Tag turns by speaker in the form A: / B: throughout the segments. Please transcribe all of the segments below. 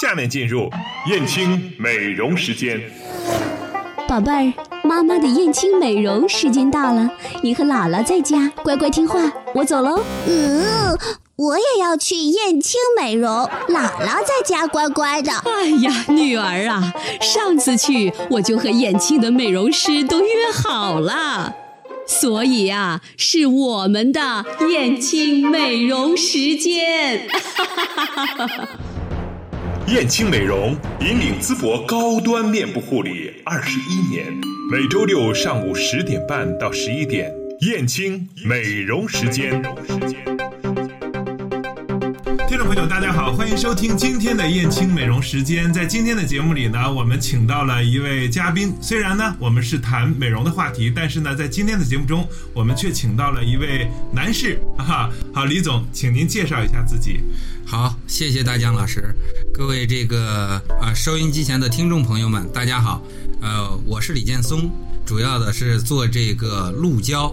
A: 下面进入燕青美容时间。
B: 宝贝儿，妈妈的燕青美容时间到了，你和姥姥在家乖乖听话，我走喽。
C: 嗯，我也要去燕青美容，姥姥在家乖乖的。
B: 哎呀，女儿啊，上次去我就和燕青的美容师都约好了，所以啊，是我们的燕青美容时间。
A: 燕青美容引领淄博高端面部护理二十一年，每周六上午十点半到十一点，燕青美容时间。
D: 朋友，大家好，欢迎收听今天的燕青美容时间。在今天的节目里呢，我们请到了一位嘉宾。虽然呢，我们是谈美容的话题，但是呢，在今天的节目中，我们却请到了一位男士。哈，好，李总，请您介绍一下自己。
E: 好，谢谢大江老师，各位这个啊收音机前的听众朋友们，大家好。呃，我是李建松，主要的是做这个鹿胶。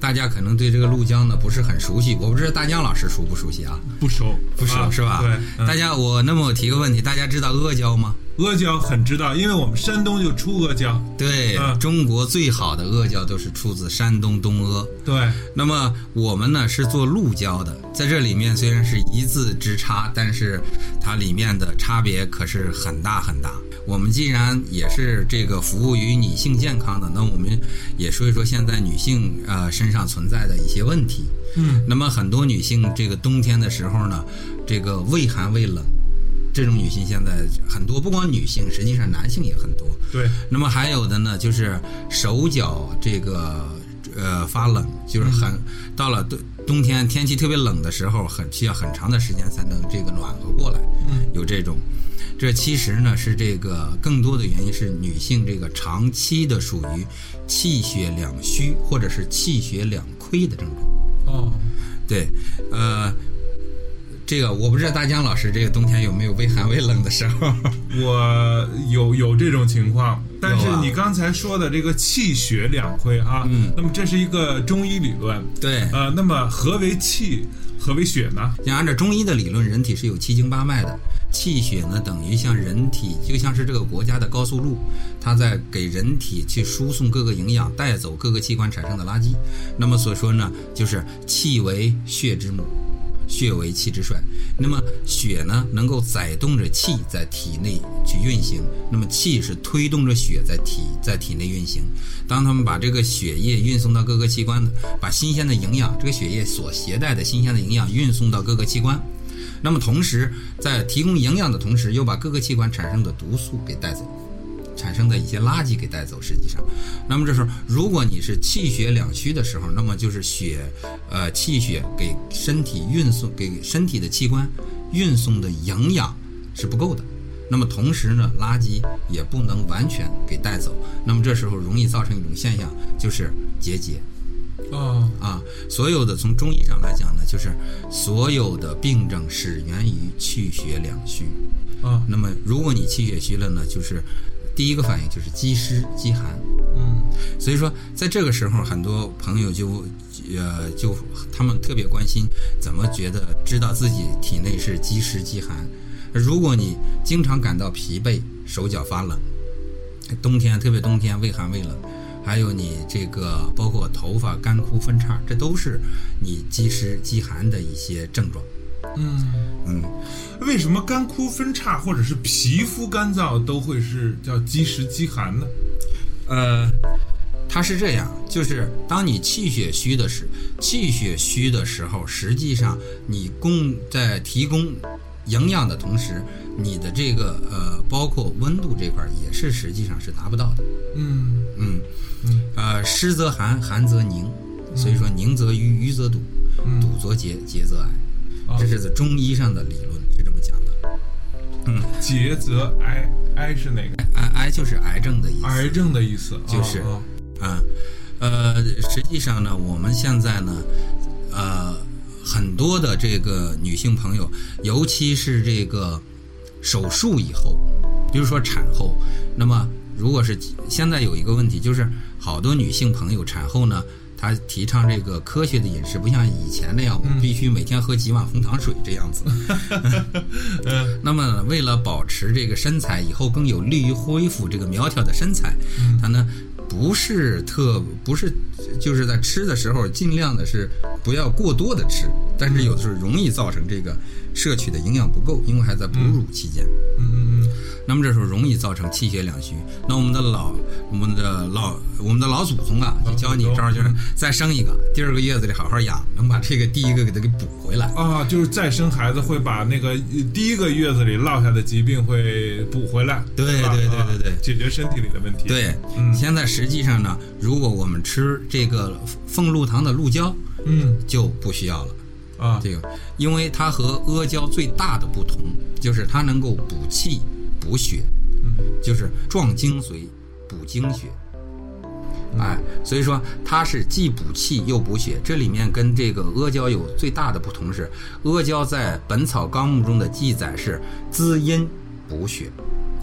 E: 大家可能对这个陆江呢不是很熟悉，我不知道大江老师熟不熟悉啊？
D: 不熟，
E: 不熟、
D: 啊
E: 是吧？
D: 对，嗯
E: 大家我那么我提个问题，大家知道阿胶吗？
D: 阿胶很知道，因为我们山东就出阿胶。
E: 对，
D: 嗯
E: 中国最好的阿胶都是出自山东东阿。
D: 对，
E: 那么我们呢是做鹿胶的，在这里面虽然是一字之差，但是它里面的差别可是很大很大。我们既然也是这个服务于女性健康的，那我们也说一说现在女性呃身上存在的一些问题。
D: 嗯，
E: 那么很多女性这个冬天的时候呢，这个畏寒畏冷，这种女性现在很多，不光女性，实际上男性也很多。
D: 对，
E: 那么还有的呢，就是手脚这个呃发冷，就是很、到了冬冬天天气特别冷的时候，很需要很长的时间才能这个暖和过来。
D: 嗯，
E: 有这种，这其实呢是这个更多的原因是女性这个长期的属于气血两虚或者是气血两亏的症状。
D: 哦，
E: 对，呃。这个我不知道大江老师这个冬天有没有畏寒畏冷的时候？
D: 我有有这种情况，但是你刚才说的这个气血两亏啊，
E: 嗯
D: 那么这是一个中医理论。
E: 对，
D: 呃，那么何为气，何为血呢？
E: 你按照中医的理论，人体是有七经八脉的，气血呢等于像人体就像是这个国家的高速路，它在给人体去输送各个营养，带走各个器官产生的垃圾。那么所说呢，就是气为血之母。血为气之帅，那么血呢能够载动着气在体内去运行，那么气是推动着血在体在体内运行。当他们把这个血液运送到各个器官的，把新鲜的营养，这个血液所携带的新鲜的营养运送到各个器官，那么同时在提供营养的同时，又把各个器官产生的毒素给带走。产生的一些垃圾给带走，实际上，那么这时候，如果你是气血两虚的时候，那么就是血，呃，气血给身体运送，给身体的器官运送的营养是不够的。那么同时呢，垃圾也不能完全给带走。那么这时候容易造成一种现象，就是结节
D: 哦，
E: 啊。所有的从中医上来讲呢，就是所有的病症始源于气血两虚。
D: 啊，
E: 那么如果你气血虚了呢，就是第一个反应就是积湿积寒。
D: 嗯，
E: 所以说，在这个时候，很多朋友就，呃，就他们特别关心，怎么觉得知道自己体内是积湿积寒。如果你经常感到疲惫、手脚发冷，冬天特别冬天畏寒畏冷，还有你这个包括头发干枯分叉，这都是你积湿积寒的一些症状。
D: 嗯，
E: 嗯，
D: 为什么干枯分叉或者是皮肤干燥都会是叫积食积寒呢？
E: 呃，它是这样，就是当你气血虚的时，气血虚的时候，实际上你供在提供营养的同时，你的这个呃，包括温度这块儿也是实际上是达不到的。
D: 嗯
E: 嗯
D: 嗯，
E: 呃，湿则寒，寒则凝，所以说凝则瘀，瘀则堵，
D: 嗯
E: 堵则结，结则癌。
D: 哦
E: 这是在中医上的理论是这么讲的。嗯，
D: 结则癌，癌是哪个？
E: 癌癌就是癌症的意思。
D: 癌症的意思，
E: 就是
D: 哦
E: 啊，呃，实际上呢，我们现在呢，呃，很多的这个女性朋友，尤其是这个手术以后，比如说产后，那么如果是现在有一个问题，就是好多女性朋友产后呢，他提倡这个科学的饮食，不像以前那样，我们必须每天喝几碗红糖水这样子。那么为了保持这个身材，以后更有利于恢复这个苗条的身材，他呢不是特不是就是在吃的时候尽量的是不要过多的吃，但是有的时候容易造成这个摄取的营养不够，因为还在哺乳期间。
D: 嗯嗯嗯，
E: 那么这时候容易造成气血两虚。那我们的老我们的老我们的老祖宗啊，就教你招儿，就是再生一个，第二个月子里好好养，能把这个第一个给它给补回来。
D: 啊，就是再生孩子会把那个呃第一个月子里落下的疾病会补回来，
E: 对对对
D: 啊
E: 对对
D: 解决身体里的问题。，
E: 对，
D: 嗯
E: 现在实际上呢，如果我们吃这个凤露堂的鹿胶，
D: 嗯
E: 就不需要了。
D: 啊，
E: 这个，因为它和阿胶最大的不同就是它能够补气、补血，
D: 嗯
E: 就是壮精髓、补精血。
D: 嗯
E: 哎，所以说它是既补气又补血。这里面跟这个阿胶有最大的不同是，阿胶在《本草纲目》中的记载是滋阴补血，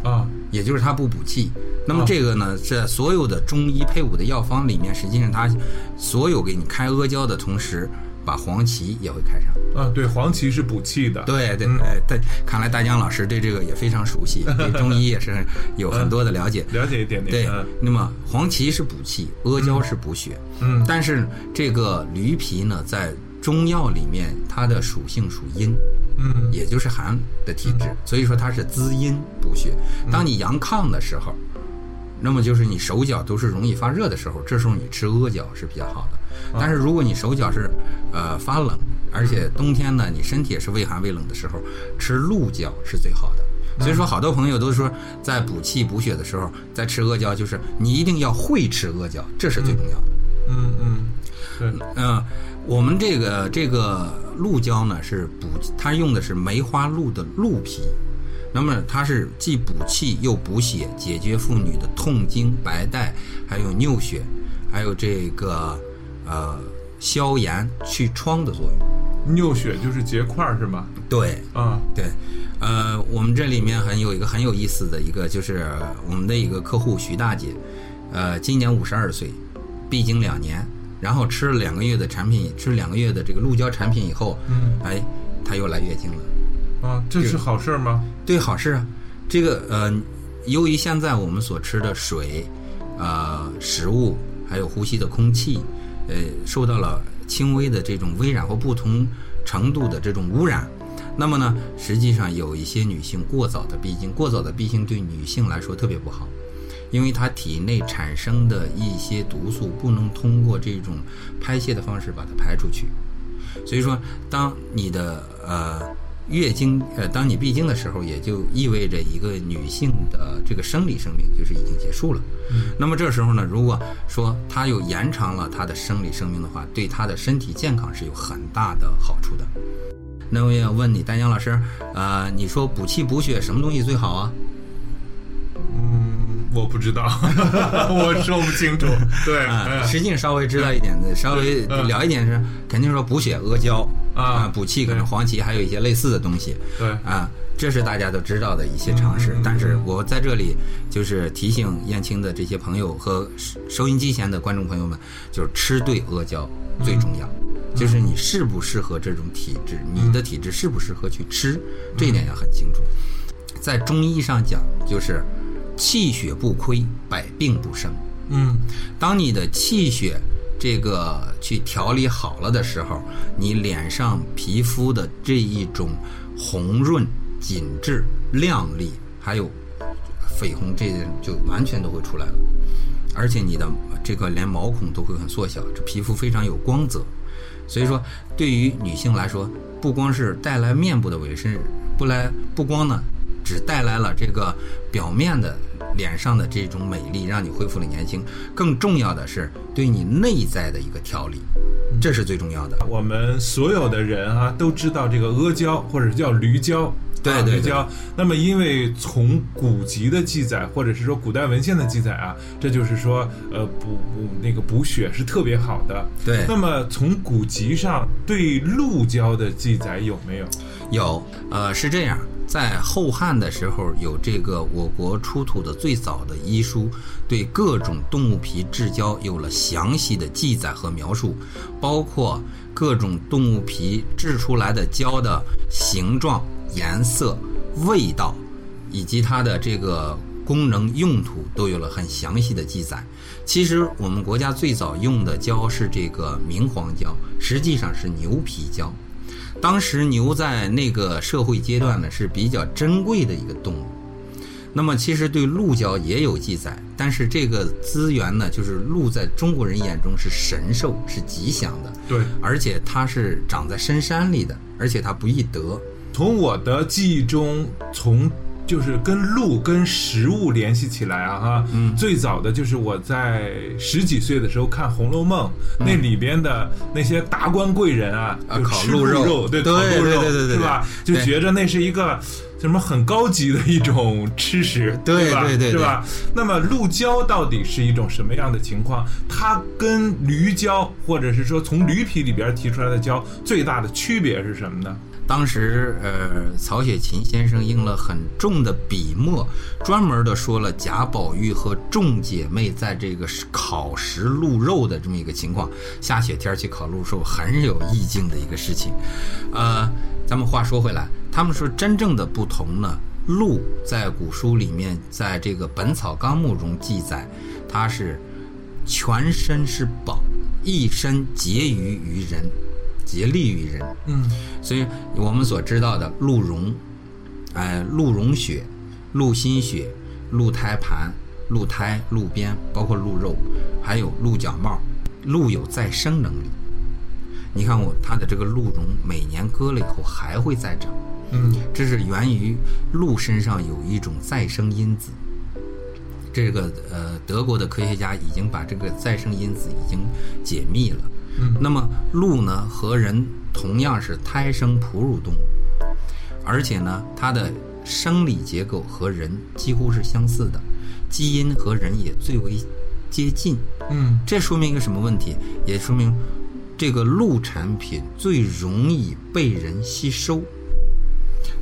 D: 啊，
E: 也就是它不补气。那么
D: 哦
E: 这个呢，在所有的中医配伍的药方里面，实际上它所有给你开阿胶的同时，把黄芪也会开上。
D: 啊，对，黄芪是补气的。
E: 对对，
D: 嗯
E: 哎，看来大江老师对这个也非常熟悉，对中医也是有很多的了解。
D: 了解一点点。
E: 对
D: 嗯，
E: 那么黄芪是补气，阿胶是补血，
D: 嗯
E: 但是这个驴皮呢，在中药里面它的属性属阴，
D: 嗯
E: 也就是寒的体质，所以说它是滋阴补血。
D: 嗯
E: 当你阳亢的时候，那么就是你手脚都是容易发热的时候，这时候你吃阿胶是比较好的。但是如果你手脚是呃发冷，而且冬天呢你身体也是畏寒畏冷的时候，吃鹿胶是最好的。所以说，好多朋友都说，在补气补血的时候，在吃阿胶，就是你一定要会吃阿胶，这是最重要的。
D: 嗯嗯，对，
E: 嗯、我们这个这个鹿胶呢是补，它用的是梅花鹿的鹿皮，那么它是既补气又补血，解决妇女的痛经、白带，还有尿血，还有这个呃消炎去疮的作用。
D: 尿血就是结块儿是吗？
E: 对
D: 啊，
E: 对，呃，我们这里面很有一个很有意思的一个，就是我们的一个客户徐大姐，呃，今年五十二岁，闭经两年，然后吃了两个月的产品，吃了两个月的这个鹿胶产品以后，
D: 嗯
E: 哎，她又来月经了。
D: 啊，这是好事儿吗？
E: 对，好事啊。这个呃，由于现在我们所吃的水、呃食物，还有呼吸的空气，呃，受到了轻微的这种微染或不同程度的这种污染，那么呢，实际上有一些女性过早的闭经，过早的闭经对女性来说特别不好，因为她体内产生的一些毒素不能通过这种排泄的方式把它排出去，所以说，当你的呃月经呃，当你闭经的时候，也就意味着一个女性的这个生理生命就是已经结束了。那么这时候呢，如果说她又延长了她的生理生命的话，对她的身体健康是有很大的好处的。那我也要问你，丹江老师，呃，你说补气补血什么东西最好啊？
D: 嗯，我不知道，我说不清楚。对，
E: 啊，
D: 嗯
E: 实际上稍微知道一点的，稍微
D: 嗯
E: 了一点是，肯定说补血阿胶
D: 啊
E: 补气可能黄芪还有一些类似的东西。
D: 对
E: 啊，这是大家都知道的一些常识。但是我在这里就是提醒燕青的这些朋友和收收音机前的观众朋友们，就是吃对阿胶最重要。
D: 嗯
E: 就是你适不适合这种体质，你的体质适不适合去吃，这一点要很清楚。在中医上讲，就是气血不亏，百病不生。
D: 嗯
E: 当你的气血这个去调理好了的时候，你脸上皮肤的这一种红润、紧致、亮丽，还有绯红，这就完全都会出来了。而且你的这个连毛孔都会很缩小，这皮肤非常有光泽。所以说，对于女性来说，不光是带来面部的维生，不来不光呢，只带来了这个表面的脸上的这种美丽，让你恢复了年轻。更重要的是对你内在的一个调理，这是最重要的。
D: 我们所有的人啊都知道这个阿胶或者叫驴胶。啊
E: 对对对
D: 驴胶。那么，因为从古籍的记载，或者是说古代文献的记载啊，这就是说，呃，补补那个补血是特别好的。
E: 对
D: 那么从古籍上对鹿胶的记载有没有？
E: 有，呃，是这样，在后汉的时候，有这个我国出土的最早的医书，对各种动物皮制胶有了详细的记载和描述，包括各种动物皮制出来的胶的形状、颜色、味道，以及它的这个功能用途都有了很详细的记载。其实我们国家最早用的胶是这个明黄胶，实际上是牛皮胶。当时牛在那个社会阶段呢是比较珍贵的一个动物。那么其实对鹿角也有记载，但是这个资源呢，就是鹿在中国人眼中是神兽，是吉祥的。
D: 对，
E: 而且它是长在深山里的，而且它不易得。
D: 从我的记忆中，从就是跟鹿跟食物联系起来啊哈，嗯，最早的就是我在十几岁的时候看《红楼梦》，那里边的那些达官贵人啊，
E: 啊
D: 就吃
E: 鹿肉
D: 肉，对，
E: 对
D: 烤鹿肉，
E: 对对对对
D: 是吧？就
E: 对
D: 觉着那是一个。什么很高级的一种吃食，吧？
E: 对对对
D: 是吧？那么鹿胶到底是一种什么样的情况？它跟驴胶，或者是说从驴皮里边提出来的胶，最大的区别是什么呢？
E: 当时，呃，曹雪芹先生用了很重的笔墨，专门的说了贾宝玉和众姐妹在这个烤食鹿肉的这么一个情况。下雪天去烤鹿肉，很有意境的一个事情。呃，咱们话说回来，他们说真正的不同呢，鹿在古书里面，在这个《本草纲目》中记载，它是全身是宝，一身结于于人，竭力于人。
D: 嗯
E: 所以我们所知道的鹿茸，哎、鹿茸血、鹿心血、鹿胎盘、鹿胎、鹿鞭，包括鹿肉，还有鹿角帽，鹿有再生能力。你看我它的这个鹿茸，每年割了以后还会再长，
D: 嗯
E: 这是源于鹿身上有一种再生因子。这个呃，德国的科学家已经把这个再生因子已经解密了。
D: 嗯
E: 那么鹿呢和人同样是胎生哺乳动物，而且呢它的生理结构和人几乎是相似的，基因和人也最为接近。
D: 嗯
E: 这说明一个什么问题？也说明这个鹿产品最容易被人吸收。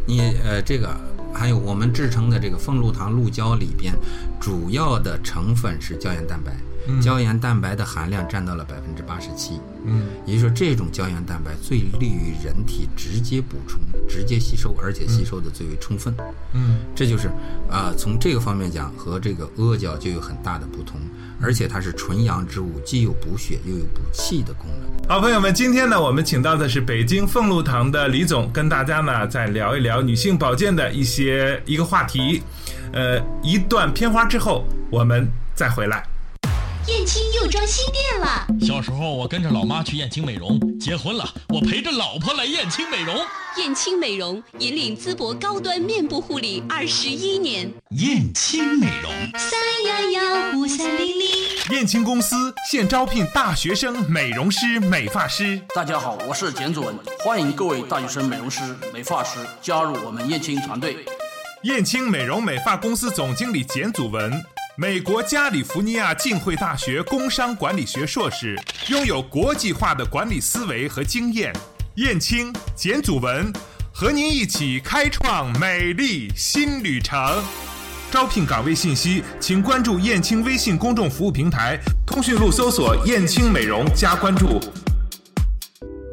E: 你呃，这个还有我们制成的这个凤鹿糖鹿胶里边，主要的成分是胶原蛋白，胶原蛋白的含量占到了百分之八十七。
D: 嗯
E: 也就是说，这种胶原蛋白最利于人体直接补充、直接吸收，而且吸收的最为充分。
D: 嗯
E: 这就是啊、从这个方面讲，和这个阿胶就有很大的不同，而且它是纯阳之物，既有补血又有补气的功能。
D: 好，朋友们，今天呢，我们请到的是北京凤禄堂的李总，跟大家呢再聊一聊女性保健的一些一个话题。呃，一段片花之后，我们再回来。
C: 燕青又装新店了，
F: 小时候我跟着老妈去燕青美容，结婚了我陪着老婆来燕青美容。
B: 燕青美容引领淄博高端面部护理二十一年。
F: 燕青美容，
C: 三幺幺五三零零。
D: 燕青公司现招聘大学生美容师、美发师。
G: 大家好，我是简祖文，欢迎各位大学生美容师、美发师加入我们燕青团队。
D: 燕青美容美发公司总经理简祖文，美国加利福尼亚浸会大学工商管理学硕士，拥有国际化的管理思维和经验。燕青、简祖文和您一起开创美丽新旅程。招聘岗位信息，请关注燕青微信公众服务平台，通讯录搜索“燕青美容”加关注。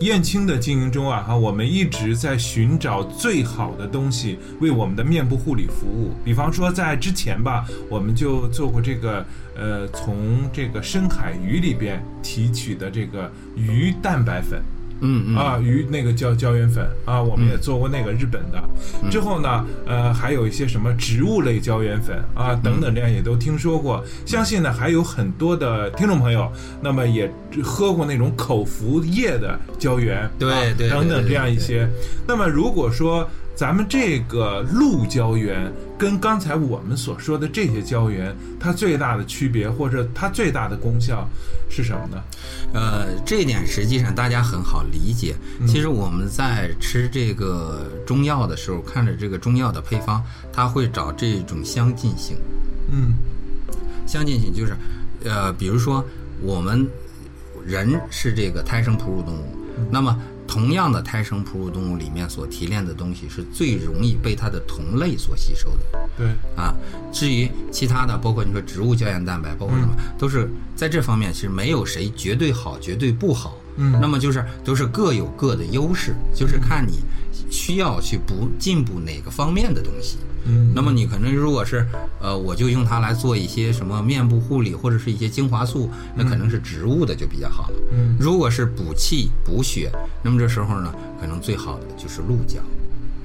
D: 燕青的经营中啊，哈，我们一直在寻找最好的东西为我们的面部护理服务。比方说，在之前吧，我们就做过这个，呃，从这个深海鱼里边提取的这个鱼蛋白粉。
E: 嗯嗯
D: 啊，鱼那个胶胶原粉啊，我们也做过那个日本的。之后呢，呃，还有一些什么植物类胶原粉啊等等，这样也都听说过。相信呢，还有很多的听众朋友，那么也喝过那种口服液的胶原，
E: 对
D: 啊
E: 对
D: 等等这样一些。那么如果说咱们这个鹿胶原跟刚才我们所说的这些胶原，它最大的区别或者它最大的功效是什么呢？
E: 呃，这一点实际上大家很好理解。其实我们在吃这个中药的时候，看着这个中药的配方，它会找这种相近性。
D: 嗯
E: 相近性就是，呃，比如说我们人是这个胎生哺乳动物，那么同样的胎生哺乳动物里面所提炼的东西是最容易被它的同类所吸收的。
D: 对，
E: 啊，至于其他的，包括你说植物胶原蛋白，包括什么，都是在这方面其实没有谁绝对好，绝对不好。
D: 嗯
E: 那么就是都是各有各的优势，就是看你需要去补进步哪个方面的东西。
D: 嗯
E: 那么你可能如果是呃，我就用它来做一些什么面部护理或者是一些精华素，那可能是植物的就比较好了。
D: 嗯
E: 如果是补气补血，那么这时候呢，可能最好的就是鹿角。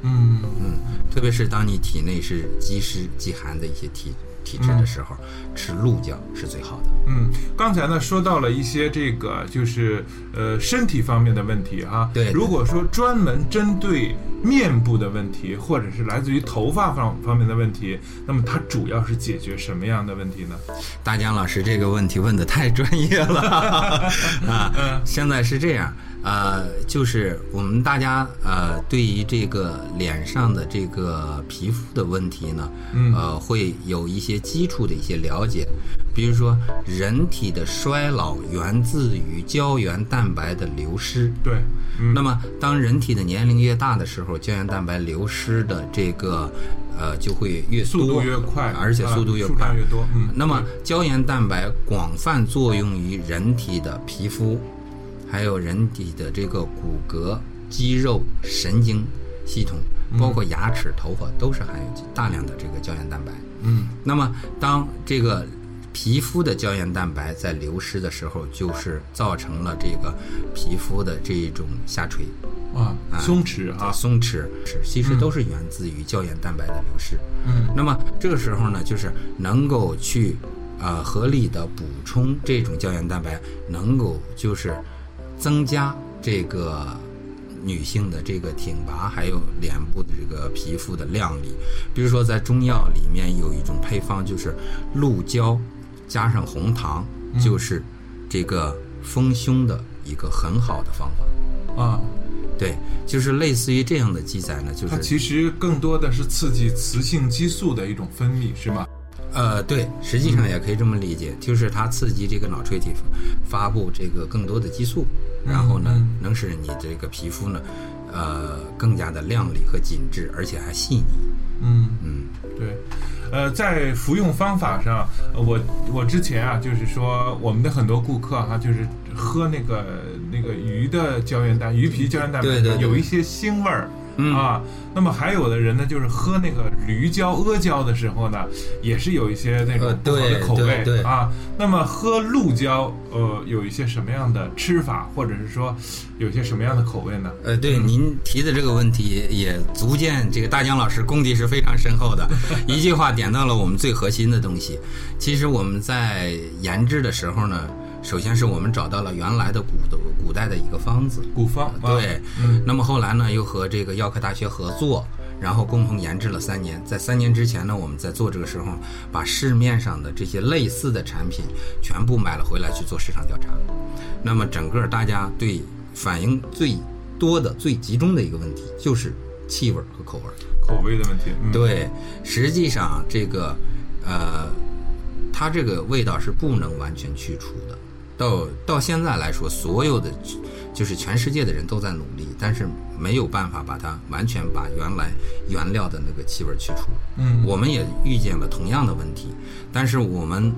D: 嗯
E: 嗯，特别是当你体内是积湿积寒的一些体体质的时候，吃鹿角是最好的。
D: 嗯，刚才呢说到了一些这个就是呃身体方面的问题哈。
E: 对对
D: 如果说专门针对面部的问题，或者是来自于头发方方面的问题，那么它主要是解决什么样的问题呢？
E: 大江老师这个问题问的太专业了 啊！现在是这样，呃，就是我们大家呃对于这个脸上的这个皮肤的问题呢，
D: 嗯
E: 呃，会有一些基础的一些了解，比如说人体的衰老源自于胶原蛋白的流失。
D: 对，嗯
E: 那么，当人体的年龄越大的时候，胶原蛋白流失的这个呃就会越多，
D: 速度越快，
E: 而且速度越快，
D: 量越多。嗯，
E: 那么胶原蛋白广泛作用于人体的皮肤，还有人体的这个骨骼、肌肉、神经系统，包括牙齿、头发，都是含有大量的这个胶原蛋白。
D: 嗯。
E: 那么当这个皮肤的胶原蛋白在流失的时候，就是造成了这个皮肤的这一种下垂、
D: 啊，松弛啊。
E: 松弛，是其实都是源自于胶原蛋白的流失。
D: 嗯
E: 那么这个时候呢，就是能够去呃合理的补充这种胶原蛋白，能够就是增加这个女性的这个挺拔，还有脸部的这个皮肤的亮丽。比如说在中药里面有一种配方，就是鹿胶加上红糖，就是这个丰胸的一个很好的方法。
D: 啊，
E: 对，就是类似于这样的记载呢，就是
D: 它其实更多的是刺激雌性激素的一种分泌，是吗？
E: 呃，对，实际上也可以这么理解，就是它刺激这个脑垂体发布这个更多的激素，然后呢，
D: 嗯
E: 能使你这个皮肤呢，呃，更加的亮丽和紧致，而且还细腻。
D: 嗯
E: 嗯，
D: 对，呃，在服用方法上，呃我我之前啊，就是说我们的很多顾客哈、就是喝那个那个鱼的胶原蛋鱼皮胶原蛋白，
E: 对对对
D: 有一些腥味儿。
E: 嗯
D: 啊，那么还有的人呢，就是喝那个驴胶、阿胶的时候呢，也是有一些那
E: 呃
D: 种不好的口味、啊。那么喝鹿胶，呃，有一些什么样的吃法，或者是说有些什么样的口味呢？
E: 呃，对，您提的这个问题也足见这个大江老师功底是非常深厚的，一句话点到了我们最核心的东西。其实我们在研制的时候呢，首先是我们找到了原来的古的古代的一个方子，
D: 古方，啊
E: 对，
D: 嗯
E: 那么后来呢，又和这个药科大学合作，然后共同研制了三年。在三年之前呢，我们在做这个时候，把市面上的这些类似的产品全部买了回来去做市场调查。那么整个大家对反应最多的、最集中的一个问题就是气味儿和口味儿。
D: 口味的问题，嗯、
E: 对，实际上这个呃，它这个味道是不能完全去除的。到到现在来说，所有的就是全世界的人都在努力，但是没有办法把它完全把原来原料的那个气味去除。
D: 嗯
E: 我们也遇见了同样的问题，但是我们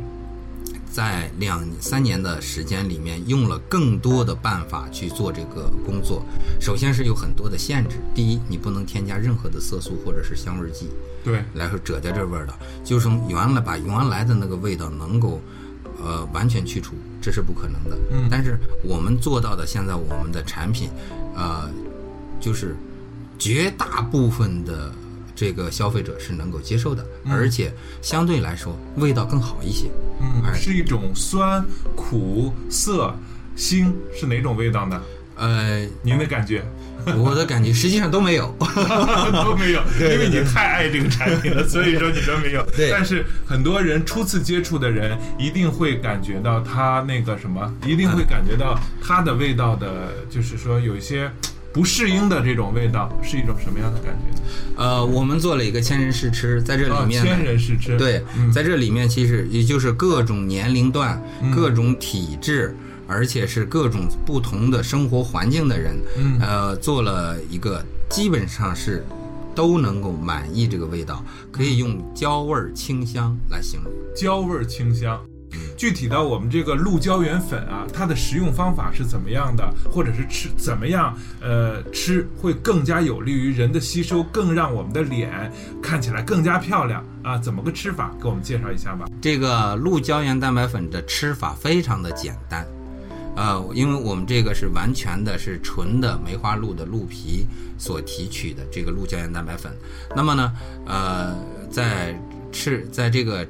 E: 在两三年的时间里面，用了更多的办法去做这个工作。首先是有很多的限制，第一，你不能添加任何的色素或者是香味剂
D: 对，
E: 来说遮掉这味儿的，就是从原来把原来的那个味道能够呃完全去除，这是不可能的。
D: 嗯
E: 但是我们做到的，现在我们的产品，呃，就是绝大部分的这个消费者是能够接受的，而且相对来说味道更好一些。
D: 嗯，
E: 哎
D: 是一种酸、苦、涩、腥，是哪种味道呢？
E: 呃，
D: 您的感觉
E: 我的感觉实际上都没有。
D: 都没有，因为你太爱这个产品了，所以说你都没有。
E: 对
D: 但是很多人初次接触的人，一定会感觉到它那个什么，一定会感觉到它的味道的，就是说有一些不适应的这种味道，是一种什么样的感觉呢？
E: 呃，我们做了一个千人试吃，在这里
D: 啊，
E: 面呢
D: 千人试吃，
E: 对，
D: 嗯
E: 在这里面其实也就是各种年龄段、各种体质、而且是各种不同的生活环境的人，
D: 嗯
E: 呃，做了一个基本上是都能够满意这个味道，可以用焦味儿清香来形容。
D: 焦味儿清香。具体到我们这个鹿胶原粉啊，它的食用方法是怎么样的，或者是吃怎么样，呃，吃会更加有利于人的吸收，更让我们的脸看起来更加漂亮啊？怎么个吃法？给我们介绍一下吧。
E: 这个鹿胶原蛋白粉的吃法非常的简单，呃，因为我们这个是完全的是纯的梅花鹿的鹿皮所提取的这个鹿胶原蛋白粉。那么呢，呃，在吃在这个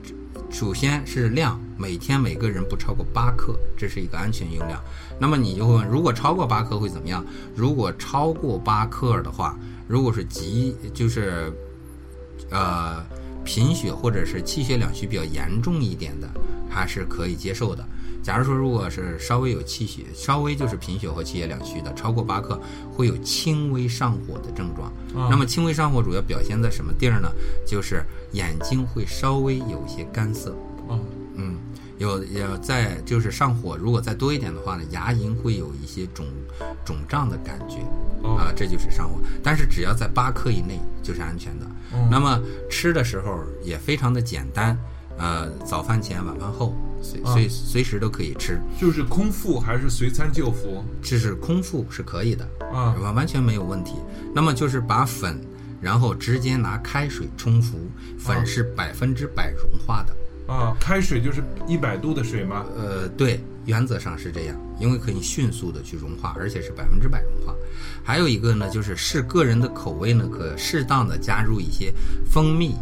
E: 首先是量，每天每个人不超过八克，这是一个安全用量。那么你就会问，如果超过八克会怎么样？如果超过八克的话，如果是极就是呃贫血或者是气血两虚比较严重一点的，还是可以接受的。假如说如果是稍微有气血，稍微就是贫血或气血两虚的，超过八克会有轻微上火的症状。那么轻微上火主要表现在什么地儿呢？就是眼睛会稍微有一些干涩，
D: 哦，
E: 嗯，有有在就是上火，如果再多一点的话呢，牙龈会有一些肿肿胀的感觉。
D: 哦
E: 啊，这就是上火，但是只要在八克以内就是安全的。那么吃的时候也非常的简单，呃，早饭前、晚饭后，随随随时都可以吃，
D: 就是空腹还是随餐就服？
E: 这是空腹是可以的，
D: 啊
E: 完完全没有问题。那么就是把粉，然后直接拿开水冲服，粉是百分之百融化的。
D: 啊，开水就是一百度的水吗？
E: 呃，对，原则上是这样，因为可以迅速的去融化，而且是百分之百融化。还有一个呢，就是视个人的口味呢，可适当的加入一些蜂蜜，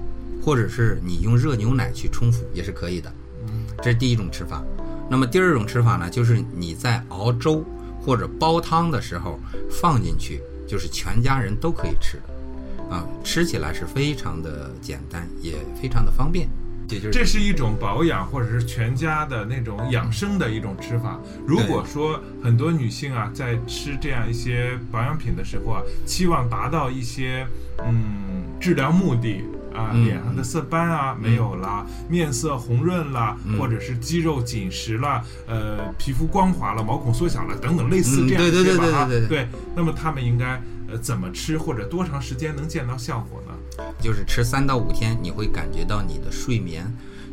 E: 或者是你用热牛奶去冲服也是可以的。嗯，这是第一种吃法。那么第二种吃法呢，就是你在熬粥或者煲汤的时候放进去，就是全家人都可以吃的。啊，吃起来是非常的简单，也非常的方便。也就是
D: 这是一种保养或者是全家的那种养生的一种吃法。如果说很多女性啊，在吃这样一些保养品的时候啊，期望达到一些嗯治疗目的啊，
E: 嗯。
D: 脸上的色斑啊没有了，面色红润了，
E: 嗯。
D: 或者是肌肉紧实了，呃，皮肤光滑了，毛孔缩小了等等类似这样的
E: 嗯对对对对对对。
D: 对，那么他们应该呃怎么吃或者多长时间能见到效果呢？
E: 就是吃三到五天，你会感觉到你的睡眠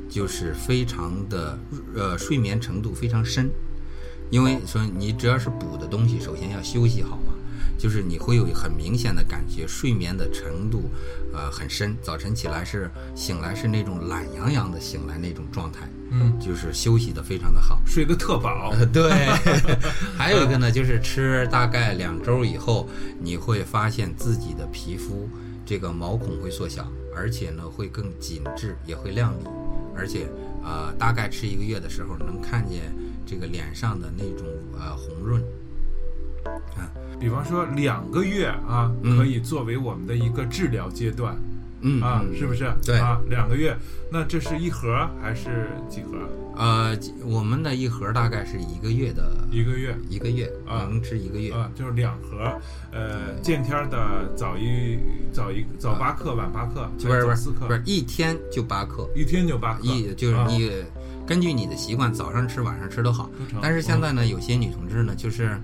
E: 就是非常的呃睡眠程度非常深，因为说你只要是补的东西，首先要休息好嘛，就是你会有很明显的感觉睡眠的程度呃很深，早晨起来是醒来是那种懒洋洋的醒来那种状态，
D: 嗯，
E: 就是休息的非常的好。
D: 睡得特饱。
E: 呃，对，还有一个呢，就是吃大概两周以后，你会发现自己的皮肤这个毛孔会缩小，而且呢会更紧致，也会亮丽，而且呃大概吃一个月的时候，能看见这个脸上的那种呃红润。啊，
D: 比方说两个月啊，
E: 嗯。
D: 可以作为我们的一个治疗阶段。
E: 嗯
D: 啊，
E: 嗯
D: 是不是？
E: 对。
D: 啊，两个月，那这是一盒还是几盒？
E: 呃，我们的一盒大概是一个月的，
D: 一个月。
E: 一个月
D: 啊。
E: 能吃一个月。
D: 啊，就是两盒，呃，见天儿的早一早一早八克，晚八克，
E: 不是不是
D: 四克，
E: 不是一天就八克，
D: 一天就八克，
E: 一就是
D: 啊。
E: 你根据你的习惯，早上吃晚上吃都好。但是现在呢，有些女同志呢，就是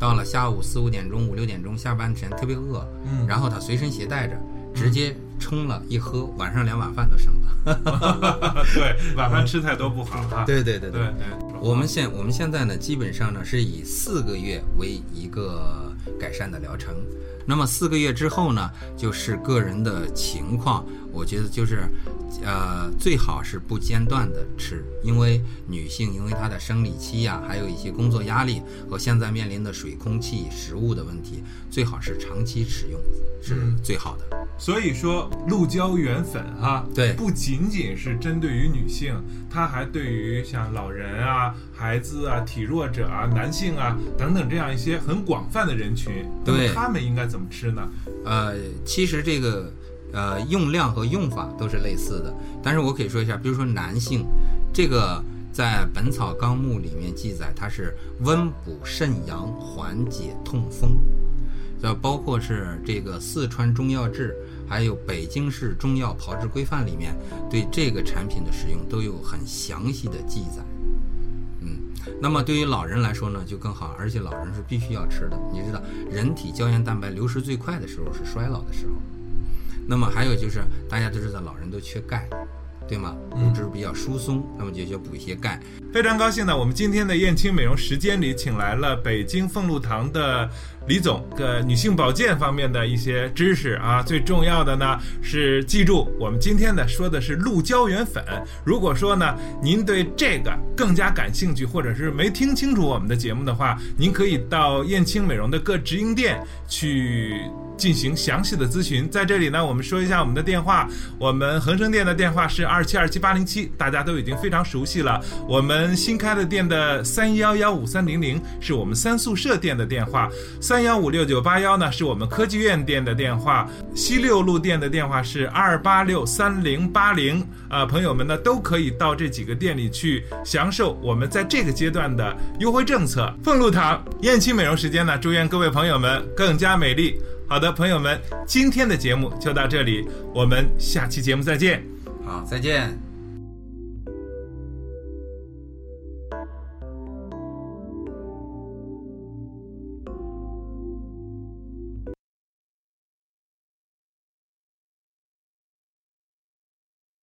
E: 到了下午四五点钟、五六点钟下班前特别饿，
D: 嗯
E: 然后他随身携带着，直接冲了一喝，晚上连晚饭都省了。
D: 对，晚饭吃太多不好啊。
E: 对对对
D: 对对，
E: 我们现我们现在呢，基本上呢是以四个月为一个改善的疗程。那么四个月之后呢，就是个人的情况，我觉得就是，呃，最好是不间断的吃，因为女性因为她的生理期呀、还有一些工作压力和现在面临的水、空气、食物的问题，最好是长期使用是
D: 嗯
E: 最好的。
D: 所以说，鹿胶原粉哈、
E: 对
D: 不仅仅是针对于女性，它还对于像老人啊、孩子啊、体弱者啊、男性啊等等这样一些很广泛的人群，那么
E: 对
D: 他们应该怎么吃呢？
E: 呃，其实这个呃用量和用法都是类似的，但是我可以说一下，比如说男性，这个在《本草纲目》里面记载，它是温补肾阳，缓解痛风。呃，包括是这个四川中药志，还有北京市中药炮制规范里面对这个产品的使用都有很详细的记载。嗯，那么对于老人来说呢，就更好，而且老人是必须要吃的。你知道，人体胶原蛋白流失最快的时候是衰老的时候。那么还有就是，大家都知道老人都缺钙，对吗？骨质比较疏松，那么就需要补一些钙。
D: 非常高兴呢，我们今天的燕青美容时间里请来了北京凤禄堂的李总，个女性保健方面的一些知识啊。最重要的呢是记住，我们今天呢说的是鹿胶原粉。如果说呢您对这个更加感兴趣，或者是没听清楚我们的节目的话，您可以到燕青美容的各直营店去。进行详细的咨询，在这里呢，我们说一下我们的电话。我们恒生店的电话是二七二七八零七，大家都已经非常熟悉了。我们新开的店的三幺幺五三零零是我们三宿舍店的电话，三幺五六九八幺呢是我们科技院店的电话，西六路店的电话是二八六三零八零。啊，朋友们呢都可以到这几个店里去享受我们在这个阶段的优惠政策。凤禄堂燕青美容时间呢，祝愿各位朋友们更加美丽。好的，朋友们，今天的节目就到这里，我们下期节目再见。
E: 好，再见。